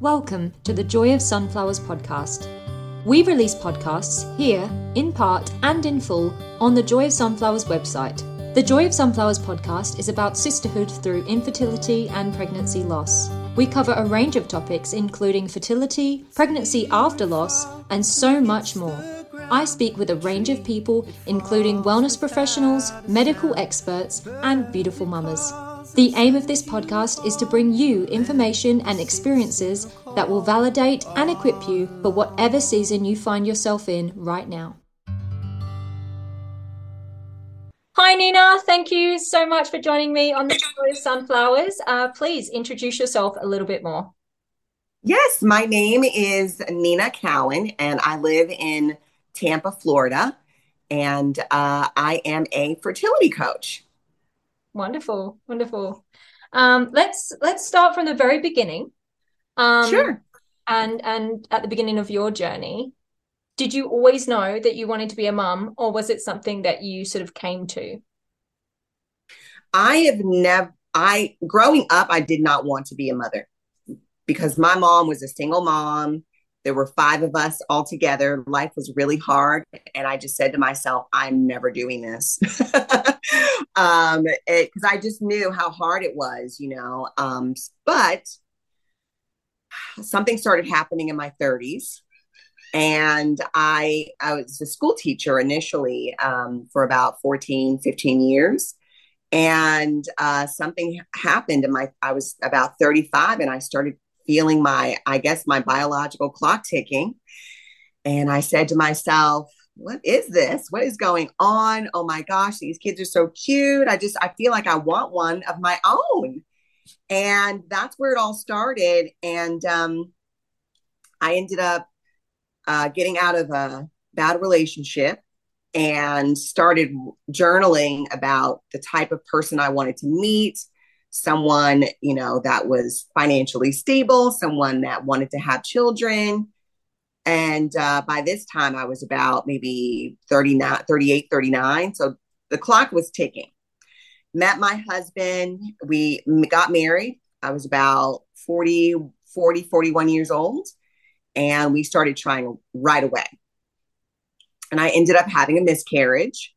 Welcome to the Joy of Sunflowers podcast. We release podcasts here, in part and in full, on the Joy of Sunflowers website. The Joy of Sunflowers podcast is about sisterhood through infertility and pregnancy loss. We cover a range of topics, including fertility, pregnancy after loss, and so much more. I speak with a range of people, including wellness professionals, medical experts, and beautiful mamas. The aim of this podcast is to bring you information and experiences that will validate and equip you for whatever season you find yourself in right now. Hi, Nina. Thank you so much for joining me on the Joy of Sunflowers. Uh, please introduce yourself a little bit more. Yes, my name is Nina Cowan, and I live in Tampa, Florida, and uh, I am a fertility coach. Wonderful, wonderful. Um, let's let's start from the very beginning. Um, sure. And and at the beginning of your journey, did you always know that you wanted to be a mum, or was it something that you sort of came to? I have never. I growing up, I did not want to be a mother because my mom was a single mom. There were five of us all together. Life was really hard. And I just said to myself, I'm never doing this. um, because I just knew how hard it was, you know. Um, but something started happening in my 30s. And I, I was a school teacher initially um, for about 14, 15 years and uh, something happened and my i was about 35 and i started feeling my, I guess, my biological clock ticking. And I said to myself, what is this? What is going on? Oh my gosh, these kids are so cute. I just, I feel like I want one of my own. And that's where it all started. And um, I ended up uh, getting out of a bad relationship and started journaling about the type of person I wanted to meet, someone, you know, that was financially stable, someone that wanted to have children. And uh, by this time, I was about maybe 39, 38, 39. So the clock was ticking. Met my husband. We got married. I was about 40, 40, 41 years old. And we started trying right away. And I ended up having a miscarriage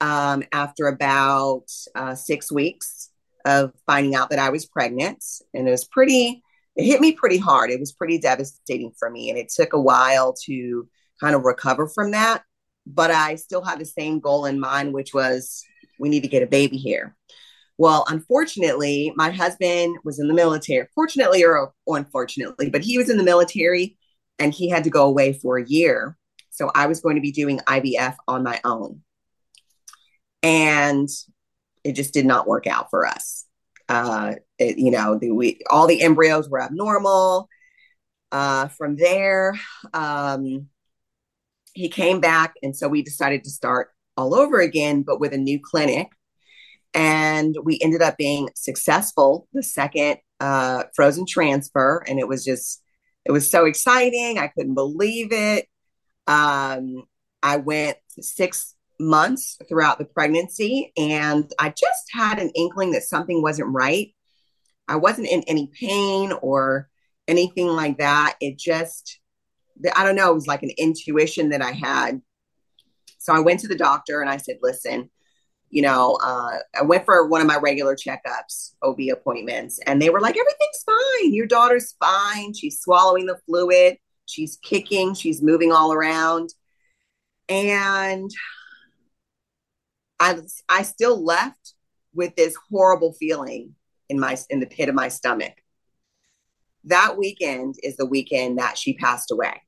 um, after about uh, six weeks of finding out that I was pregnant. And it was pretty, it hit me pretty hard. It was pretty devastating for me. And it took a while to kind of recover from that. But I still had the same goal in mind, which was we need to get a baby here. Well, unfortunately, my husband was in the military. Fortunately or, or unfortunately, but he was in the military and he had to go away for a year. So I was going to be doing IVF on my own. And it just did not work out for us. Uh, it, you know, the, we all the embryos were abnormal. Uh, from there, um, he came back, and so we decided to start all over again, but with a new clinic. And we ended up being successful the second uh, frozen transfer, and it was just it was so exciting. I couldn't believe it. Um, I went six months throughout the pregnancy. And I just had an inkling that something wasn't right. I wasn't in any pain or anything like that. It just, I don't know, it was like an intuition that I had. So I went to the doctor and I said, listen, you know, uh, I went for one of my regular checkups, OB appointments, and they were like, everything's fine. Your daughter's fine. She's swallowing the fluid. She's kicking. She's moving all around. And I I still left with this horrible feeling in my in the pit of my stomach. That weekend is the weekend that she passed away.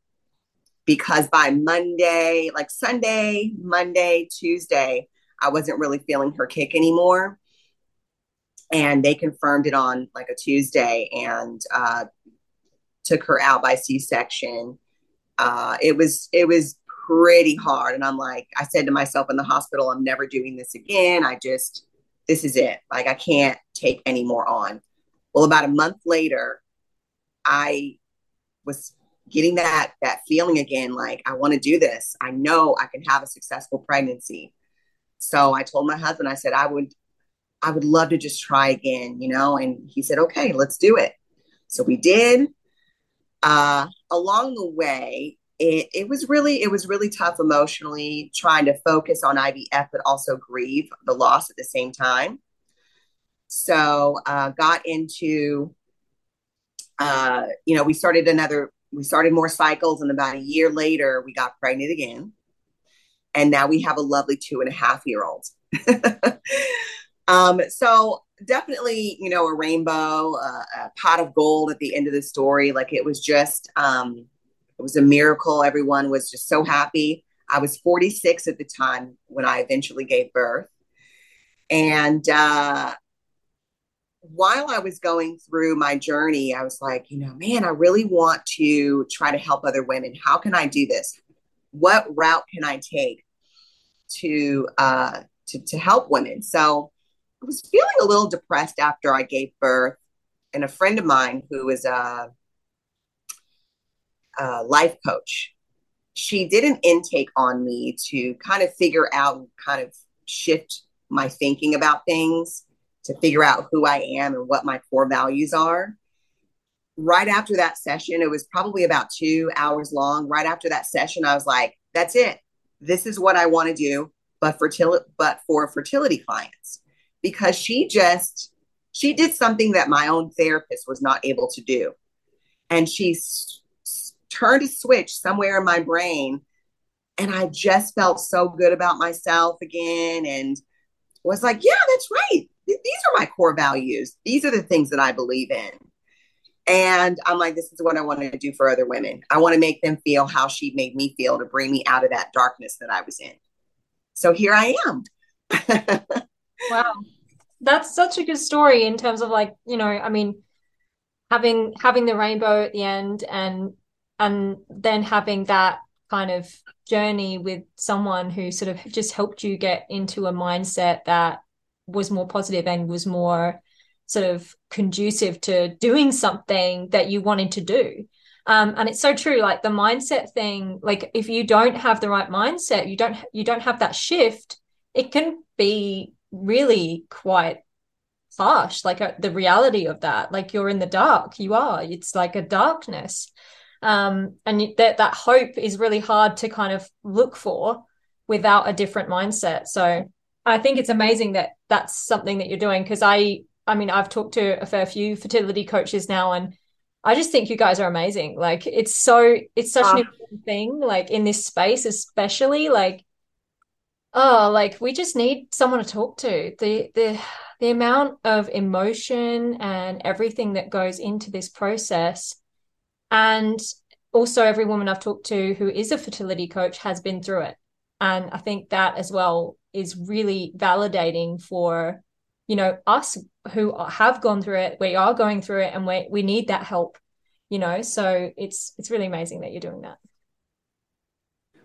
Because by Monday, like Sunday, Monday, Tuesday, I wasn't really feeling her kick anymore. And they confirmed it on like a Tuesday and uh, took her out by C-section. Uh, it was it was pretty hard. And I'm like, I said to myself in the hospital, I'm never doing this again. I just, this is it. Like, I can't take any more on. Well, about a month later, I was getting that that feeling again like I want to do this. I know I can have a successful pregnancy. So I told my husband I said I would I would love to just try again, you know, and he said okay, let's do it. So we did uh, along the way, it, it was really it was really tough emotionally trying to focus on IVF but also grieve the loss at the same time. So uh, got into uh, you know we started another we started more cycles and about a year later we got pregnant again. And now we have a lovely two and a half year old. Um, so definitely you know a rainbow uh, a pot of gold at the end of the story. Like it was just um, it was a miracle everyone was just so happy i was 46 at the time when i eventually gave birth and uh, while I was going through my journey, I was like, you know, man, I really want to try to help other women. How can I do this? What route can I take to uh, to, to help women? So I was feeling a little depressed after I gave birth, and a friend of mine who is a, a life coach, she did an intake on me to kind of figure out, kind of shift my thinking about things to figure out who I am and what my core values are. Right after that session, it was probably about two hours long. Right after that session, I was like, that's it. This is what I want to do, but fertility, but for fertility clients, because she just she did something that my own therapist was not able to do, and she turned a switch somewhere in my brain, and I just felt so good about myself again, and was like, yeah, that's right these are my core values. These are the things that I believe in. And I'm like, this is what I want to do for other women. I want to make them feel how she made me feel to bring me out of that darkness that I was in. So here I am. wow. That's such a good story in terms of like, you know, I mean, having having the rainbow at the end and and then having that kind of journey with someone who sort of just helped you get into a mindset that was more positive and was more sort of conducive to doing something that you wanted to do. Um, and it's so true like the mindset thing like if you don't have the right mindset you don't you don't have that shift it can be really quite harsh like uh, the reality of that like you're in the dark you are it's like a darkness um, and that that hope is really hard to kind of look for without a different mindset so I think it's amazing that that's something that you're doing because I I mean I've talked to a fair few fertility coaches now and I just think you guys are amazing. Like it's so it's such uh, an ah. important thing like in this space especially like oh like we just need someone to talk to. The the the amount of emotion and everything that goes into this process and also every woman I've talked to who is a fertility coach has been through it. And I think that as well is really validating for you know us who have gone through it we are going through it and we we need that help you know? So it's it's really amazing that you're doing that.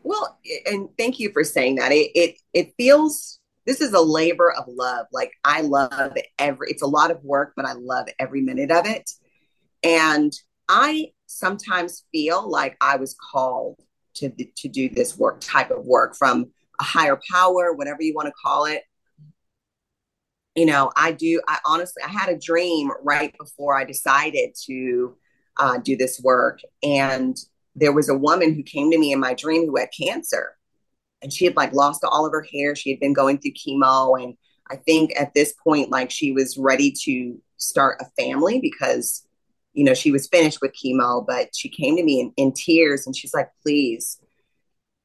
Well and thank you for saying that. It it, it feels this is a labor of love. Like i love every it's a lot of work but i love every minute of it. And i sometimes feel like i was called to to do this work type of work from a higher power, whatever you want to call it. You know, I do, I honestly, I had a dream right before I decided to uh, do this work. And there was a woman who came to me in my dream who had cancer. And she had like lost all of her hair. She had been going through chemo. And I think at this point, like she was ready to start a family because you know, she was finished with chemo, but she came to me in, in, tears and she's like, please,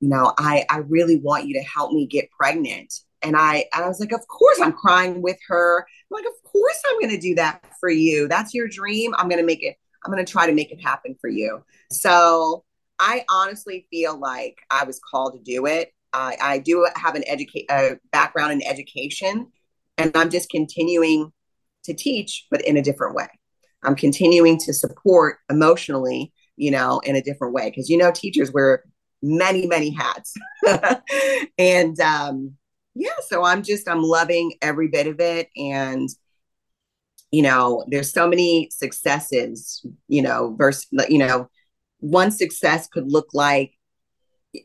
you know, I, I really want you to help me get pregnant. And I, and I was like, of course I'm crying with her. I'm like, of course I'm going to do that for you. That's your dream. I'm going to make it, I'm going to try to make it happen for you. So I honestly feel like I was called to do it. I, I do have an educate a background in education, and I'm just continuing to teach, but in a different way. I'm continuing to support emotionally, you know, in a different way. Because you know, teachers wear many many hats. And um yeah so i'm just i'm loving every bit of it. And you know there's so many successes you know versus you know one success could look like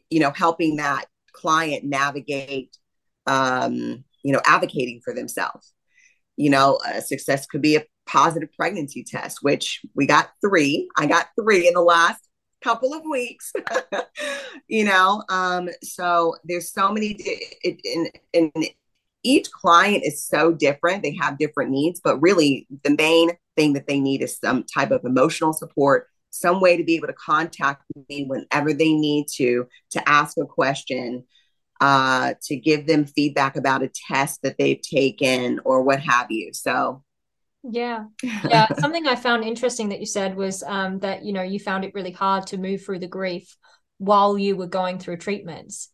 you know helping that client navigate um you know advocating for themselves. You know a success could be a positive pregnancy tests, which we got three. I got three in the last couple of weeks you know um so there's so many in, in each client is so different they have different needs but really the main thing that they need is some type of emotional support some way to be able to contact me whenever they need to to ask a question uh to give them feedback about a test that they've taken or what have you so yeah. Yeah. Something I found interesting that you said was um, that, you know, you found it really hard to move through the grief while you were going through treatments.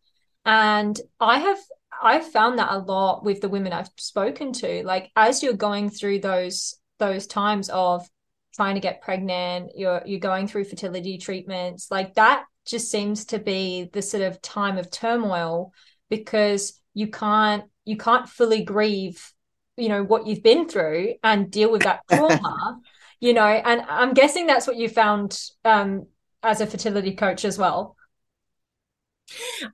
And I have I've found that a lot with the women I've spoken to. Like as you're going through those those times of trying to get pregnant, you're you're going through fertility treatments, like that just seems to be the sort of time of turmoil because you can't you can't fully grieve you know what you've been through and deal with that trauma you know and i'm guessing that's what you found um as a fertility coach as well.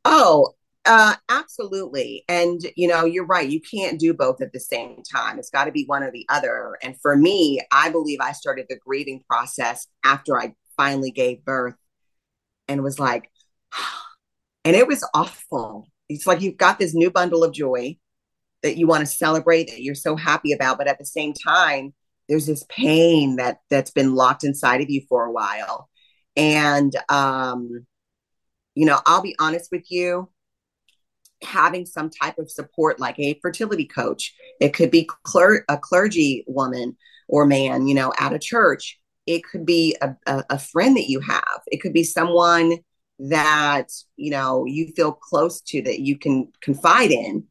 Oh uh absolutely. And you know you're right you can't do both at the same time it's got to be one or the other. And for me i believe i started the grieving process after i finally gave birth and was like and it was awful. It's like you've got this new bundle of joy that you want to celebrate that you're so happy about but at the same time there's this pain that that's been locked inside of you for a while. And um you know i'll be honest with you having some type of support like a fertility coach it could be cler- a clergy woman or man you know at a church it could be a, a, a friend that you have. It could be someone that you know you feel close to that you can confide in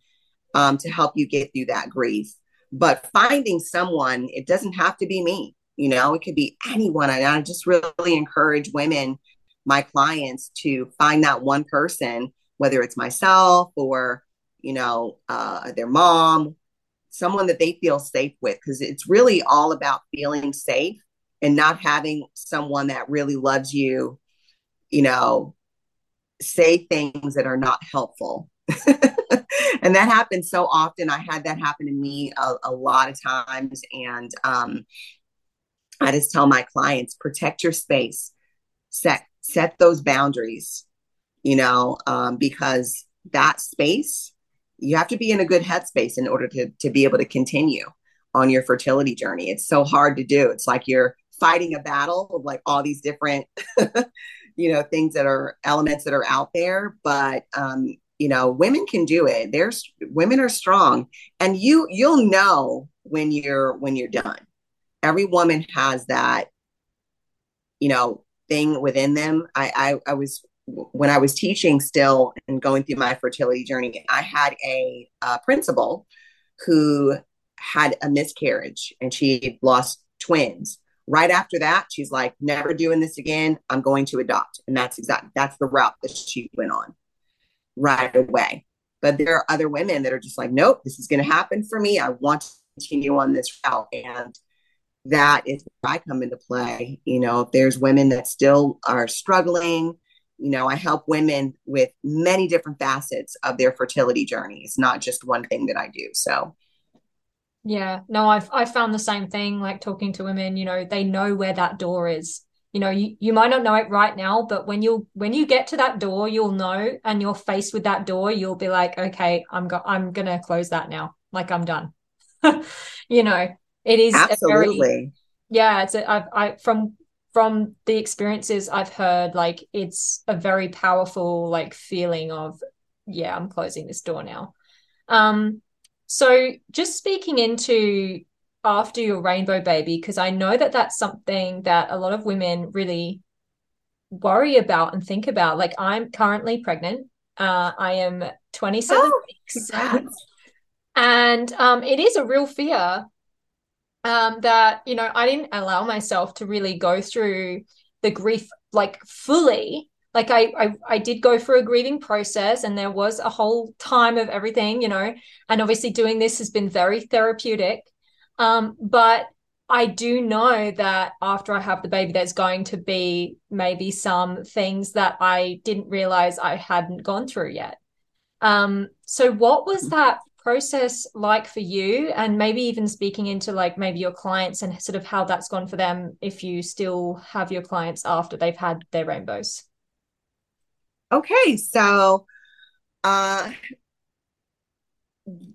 um, to help you get through that grief. But finding someone, it doesn't have to be me, you know, it could be anyone. And I just really encourage women, my clients, to find that one person, whether it's myself or, you know, uh, their mom, someone that they feel safe with, because it's really all about feeling safe and not having someone that really loves you, you know, say things that are not helpful. and that happens so often. I had that happen to me a, a lot of times. And um, I just tell my clients protect your space, set set those boundaries, you know, um, because that space you have to be in a good headspace in order to to be able to continue on your fertility journey. It's so hard to do. It's like you're fighting a battle of like all these different you know things that are elements that are out there but um you know women can do it. There's women are strong. And you you'll know when you're when you're done. Every woman has that you know thing within them. I i, I was when i was teaching still and going through my fertility journey i had a, a principal who had a miscarriage and she lost twins. Right after that she's like never doing this again. I'm going to adopt. And that's exactly that's the route that she went on right away. But there are other women that are just like, nope, this is going to happen for me. I want to continue on this route. And that is where I come into play. You know, if there's women that still are struggling, you know, I help women with many different facets of their fertility journey. It's not just one thing that I do. So, yeah, no, I've I found the same thing. Like talking to women, you know, they know where that door is you know you, you might not know it right now but when you when you get to that door you'll know and you're faced with that door you'll be like okay i'm go- i'm gonna close that now. Like i'm done. You know it is absolutely very, yeah it's a, I've, I from from the experiences i've heard like it's a very powerful like feeling of yeah i'm closing this door now. Um so just speaking into after your rainbow baby because I know that that's something that a lot of women really worry about and think about. Like I'm currently pregnant. Uh, I am 27 oh, weeks. And um, it is a real fear um, that, you know, I didn't allow myself to really go through the grief like fully. Like I, I, I did go through a grieving process and there was a whole time of everything, you know, and obviously doing this has been very therapeutic. Um, but I do know that after I have the baby, there's going to be maybe some things that I didn't realize I hadn't gone through yet. Um, so, what was that process like for you? And maybe even speaking into like maybe your clients and sort of how that's gone for them if you still have your clients after they've had their rainbows. Okay so uh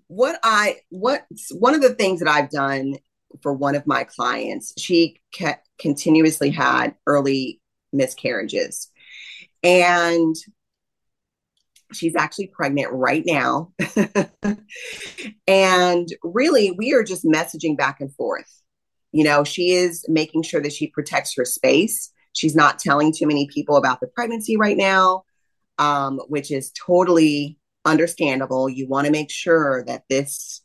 what i what one of the things that i've done for one of my clients she ca- continuously had early miscarriages and she's actually pregnant right now. and really, we are just messaging back and forth. You know, she is making sure that she protects her space. She's not telling too many people about the pregnancy right now, um, which is totally understandable. You want to make sure that this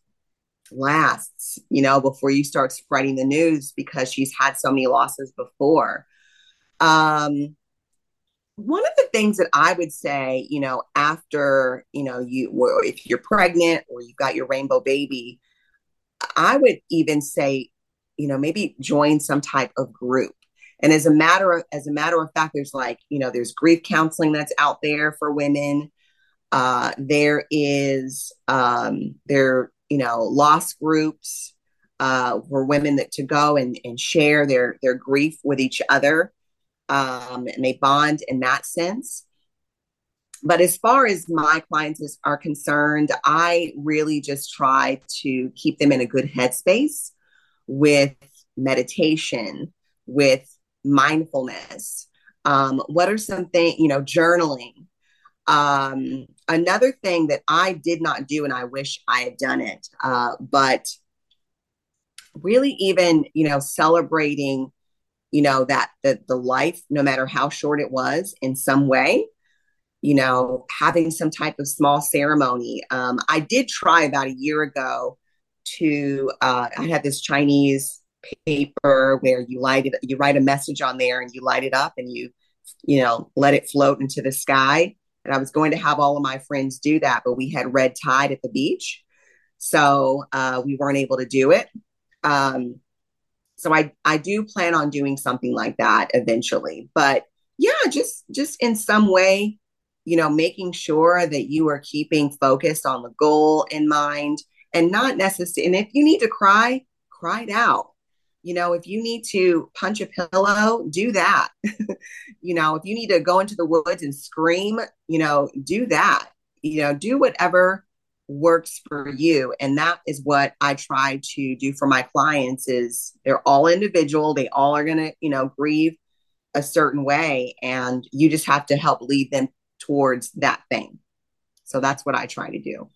lasts, you know, before you start spreading the news because she's had so many losses before. Um, one of the things that I would say, you know, after, you know, you, if you're pregnant or you've got your rainbow baby, I would even say, you know, maybe join some type of group. And as a matter of, as a matter of fact, there's like, you know, there's grief counseling that's out there for women. Uh, there is, um, there, you know, loss groups, uh, for women that to go and, and share their, their grief with each other um, and they bond in that sense. But as far as my clients are concerned, I really just try to keep them in a good headspace with meditation, with mindfulness. Um, what are some things, you know, journaling. Um, another thing that I did not do, and I wish I had done it, uh, but really even, you know, celebrating you know that the the life no matter how short it was in some way you know having some type of small ceremony. Um, i did try about a year ago to uh, i had this chinese paper where you light it you write a message on there and you light it up and you you know let it float into the sky and i was going to have all of my friends do that but we had red tide at the beach so uh, we weren't able to do it um, so I I do plan on doing something like that eventually. But yeah, just just in some way, you know, making sure that you are keeping focused on the goal in mind and not necessarily and if you need to cry, cry it out. You know, if you need to punch a pillow, do that. you know, if you need to go into the woods and scream, you know, do that. You know, do whatever works for you. And that is what i try to do for my clients is they're all individual. They all are going to you know grieve a certain way. And you just have to help lead them towards that thing. So that's what i try to do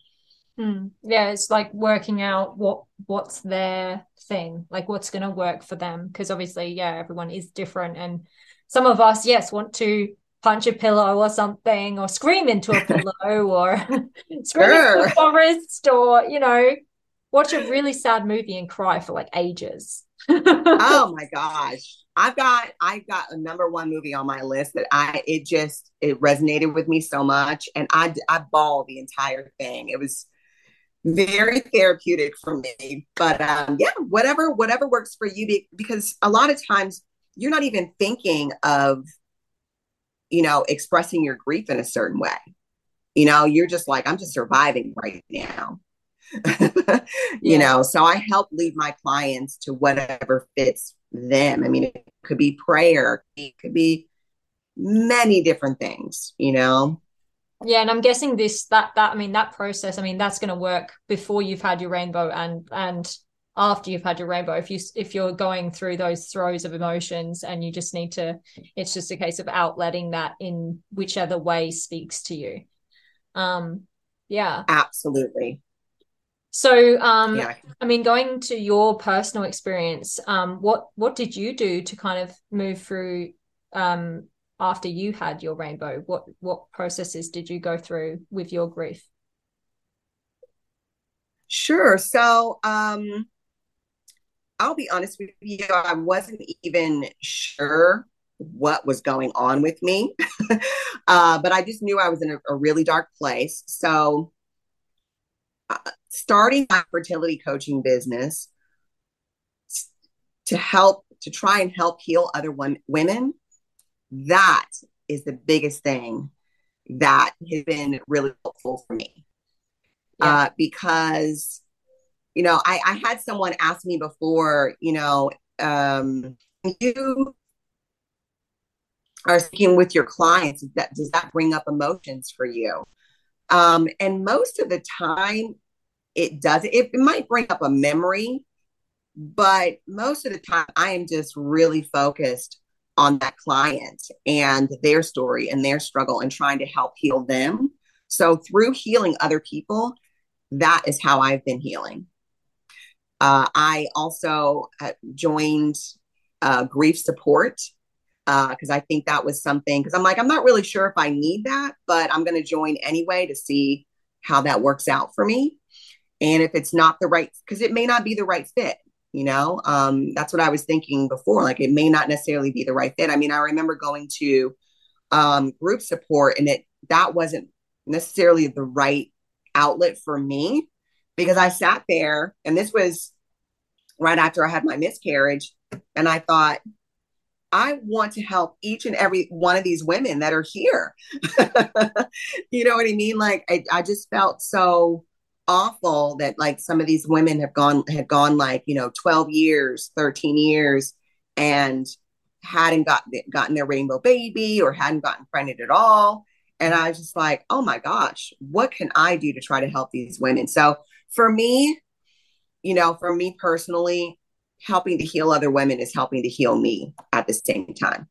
mm. yeah it's like working out what what's their thing like what's going to work for them because obviously yeah everyone is different and some of us yes want to punch a pillow or something or scream into a pillow or scream sure. into a forest or you know watch a really sad movie and cry for like ages oh my gosh i've got i've got a number one movie on my list that i it just it resonated with me so much and i i bawled the entire thing it was very therapeutic for me but um yeah whatever whatever works for you because a lot of times you're not even thinking of you know, expressing your grief in a certain way. You know, you're just like, I'm just surviving right now. you yeah. know, so I help lead my clients to whatever fits them. I mean, it could be prayer, it could be many different things, you know. Yeah, and I'm guessing this that that I mean that process, I mean that's going to work before you've had your rainbow and and after you've had your rainbow. If you if you're going through those throes of emotions and you just need to it's just a case of outletting that in whichever way speaks to you. Um yeah. Absolutely. So um yeah. i mean going to your personal experience um what what did you do to kind of move through um after you had your rainbow what what processes did you go through with your grief Sure. So, um, I'll be honest with you, I wasn't even sure what was going on with me. uh, but I just knew I was in a, a really dark place. So, uh, starting my fertility coaching business to help, to try and help heal other one, women, that is the biggest thing that has been really helpful for me. yeah. uh, because you know I, I had someone ask me before you know um, you are speaking with your clients that does that bring up emotions for you um, and most of the time it does it, it might bring up a memory but most of the time i am just really focused on that client and their story and their struggle and trying to help heal them so through healing other people that is how i've been healing uh, i also uh, joined uh, grief support because uh, I think that was something. Because I'm like, I'm not really sure if I need that, but I'm going to join anyway to see how that works out for me. And if it's not the right, because it may not be the right fit, you know, um, that's what I was thinking before. Like, it may not necessarily be the right fit. I mean, I remember going to um, group support, and it that wasn't necessarily the right outlet for me because I sat there, and this was right after I had my miscarriage, and I thought, I want to help each and every one of these women that are here. you know what I mean? Like I, I just felt so awful that like some of these women have gone had gone like, you know, 12 years, 13 years and hadn't got gotten their rainbow baby or hadn't gotten pregnant at all. And I was just like, oh my gosh, what can I do to try to help these women? So for me, you know, for me personally, helping to heal other women is helping to heal me at the same time.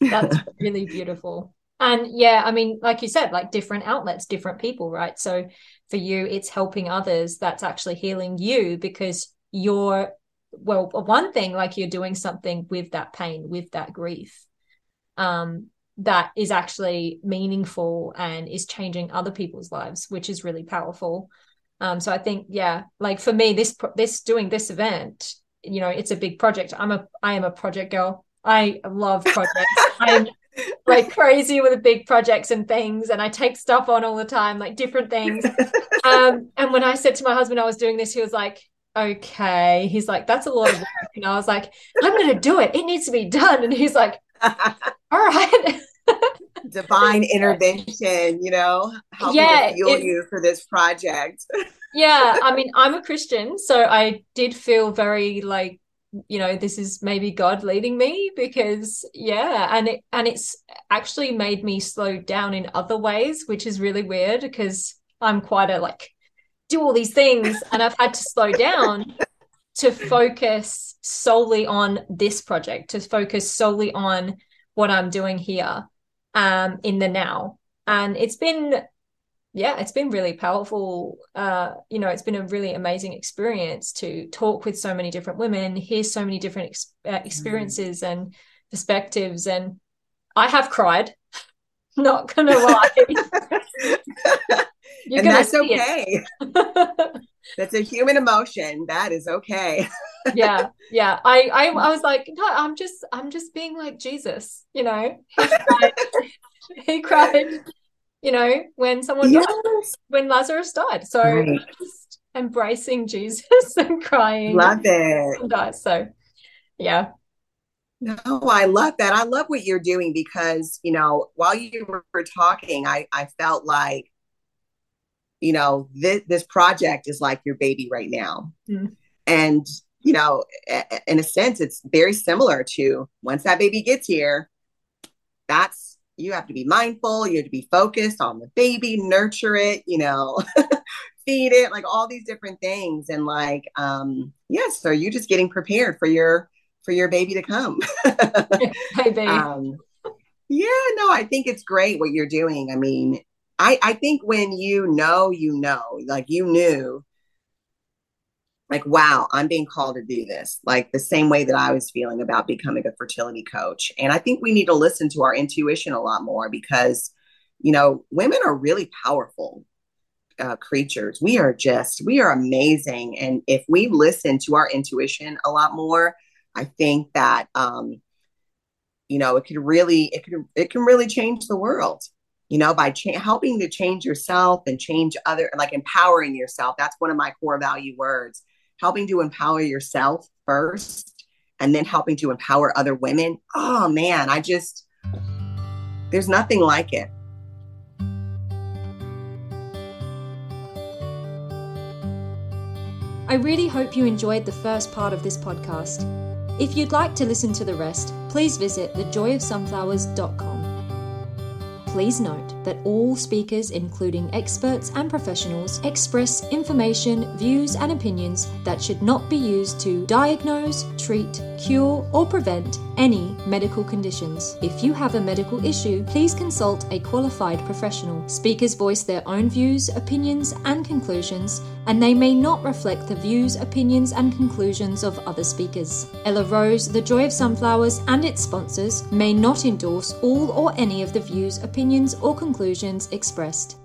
That's really beautiful. And yeah, I mean, like you said, like different outlets, different people, right? So for you, it's helping others that's actually healing you because you're, well, one thing, like you're doing something with that pain, with that grief, um, that is actually meaningful and is changing other people's lives, which is really powerful. Um, so I think, yeah, like for me, this this doing this event you know it's a big project i'm a i am a project girl i love projects i'm like crazy with the big projects and things and i take stuff on all the time like different things. Um and when i said to my husband i was doing this he was like okay. He's like that's a lot of work. And i was like i'm gonna do it. It needs to be done. And he's like all right. Divine intervention you know helping yeah, fuel you for this project. Yeah, I mean, I'm a Christian, so I did feel very like you know this is maybe god leading me because yeah and it and it's actually made me slow down in other ways which is really weird because i'm quite a like do all these things and i've had to slow down to focus solely on this project to focus solely on what i'm doing here um in the now. And it's been yeah, it's been really powerful. Uh, you know, it's been a really amazing experience to talk with so many different women, hear so many different ex- uh, mm-hmm. experiences mm. and perspectives. And I have cried, not gonna lie. You're and that's okay. that's a human emotion. That is okay. yeah, yeah. I, I, I was like, no, I'm just, I'm just being like Jesus. You know, he cried. he cried you know, when someone yes. died, when Lazarus died. So right. just embracing Jesus and crying. Love it. Died. So yeah. No, I love that. I love what you're doing because, you know, while you were talking, I, I felt like, you know, this, this project is like your baby right now. Mm. And, you know, in a sense, it's very similar to once that baby gets here, that's you have to be mindful, you have to be focused on the baby, nurture it, you know, feed it, like all these different things. And like, um, yes, so you're just getting prepared for your for your baby to come. Hi, baby. Um, yeah, no, I think it's great what you're doing. I mean, I, I think when you know, you know, like you knew like, wow, I'm being called to do this, like the same way that I was feeling about becoming a fertility coach. And I think we need to listen to our intuition a lot more because, you know, women are really powerful uh, creatures. We are just, we are amazing. And if we listen to our intuition a lot more, I think that, um, you know, it could really, it could, it can really change the world you know by cha- helping to change yourself and change other like empowering yourself that's one of my core value words helping to empower yourself first and then helping to empower other women. Oh man, I just, there's nothing like it. I really hope you enjoyed the first part of this podcast. If you'd like to listen to the rest, please visit thejoyofsunflowers.com. Please note that all speakers, including experts and professionals, express information, views, and opinions that should not be used to diagnose, treat, cure, or prevent any medical conditions. If you have a medical issue, please consult a qualified professional. Speakers voice their own views, opinions, and conclusions, and they may not reflect the views, opinions, and conclusions of other speakers. Ella Rose, The Joy of Sunflowers, and its sponsors may not endorse all or any of the views, opinions, or conclusions expressed.